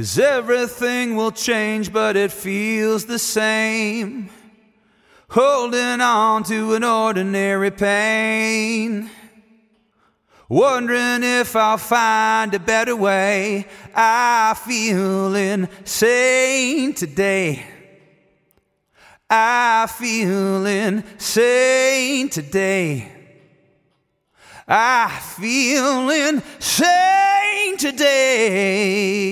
Cause everything will change, but it feels the same. Holding on to an ordinary pain. Wondering if I'll find a better way. I feel insane today. I feel insane today. I feel insane today.